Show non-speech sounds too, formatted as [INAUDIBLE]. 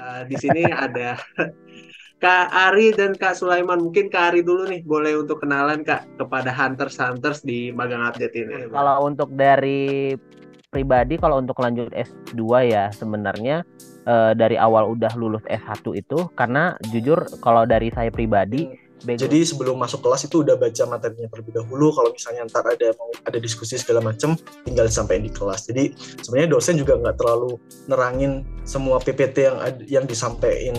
Uh, di sini ada [LAUGHS] Kak Ari dan Kak Sulaiman. Mungkin Kak Ari dulu nih, boleh untuk kenalan Kak kepada Hunters Hunters di Magang Update ini. Kalau untuk dari pribadi, kalau untuk lanjut S2 ya sebenarnya uh, dari awal udah lulus S1 itu karena jujur kalau dari saya pribadi hmm Bego. Jadi sebelum masuk kelas itu udah baca materinya terlebih dahulu. Kalau misalnya ntar ada ada diskusi segala macam, tinggal sampai di kelas. Jadi sebenarnya dosen juga nggak terlalu nerangin semua PPT yang yang disampaikan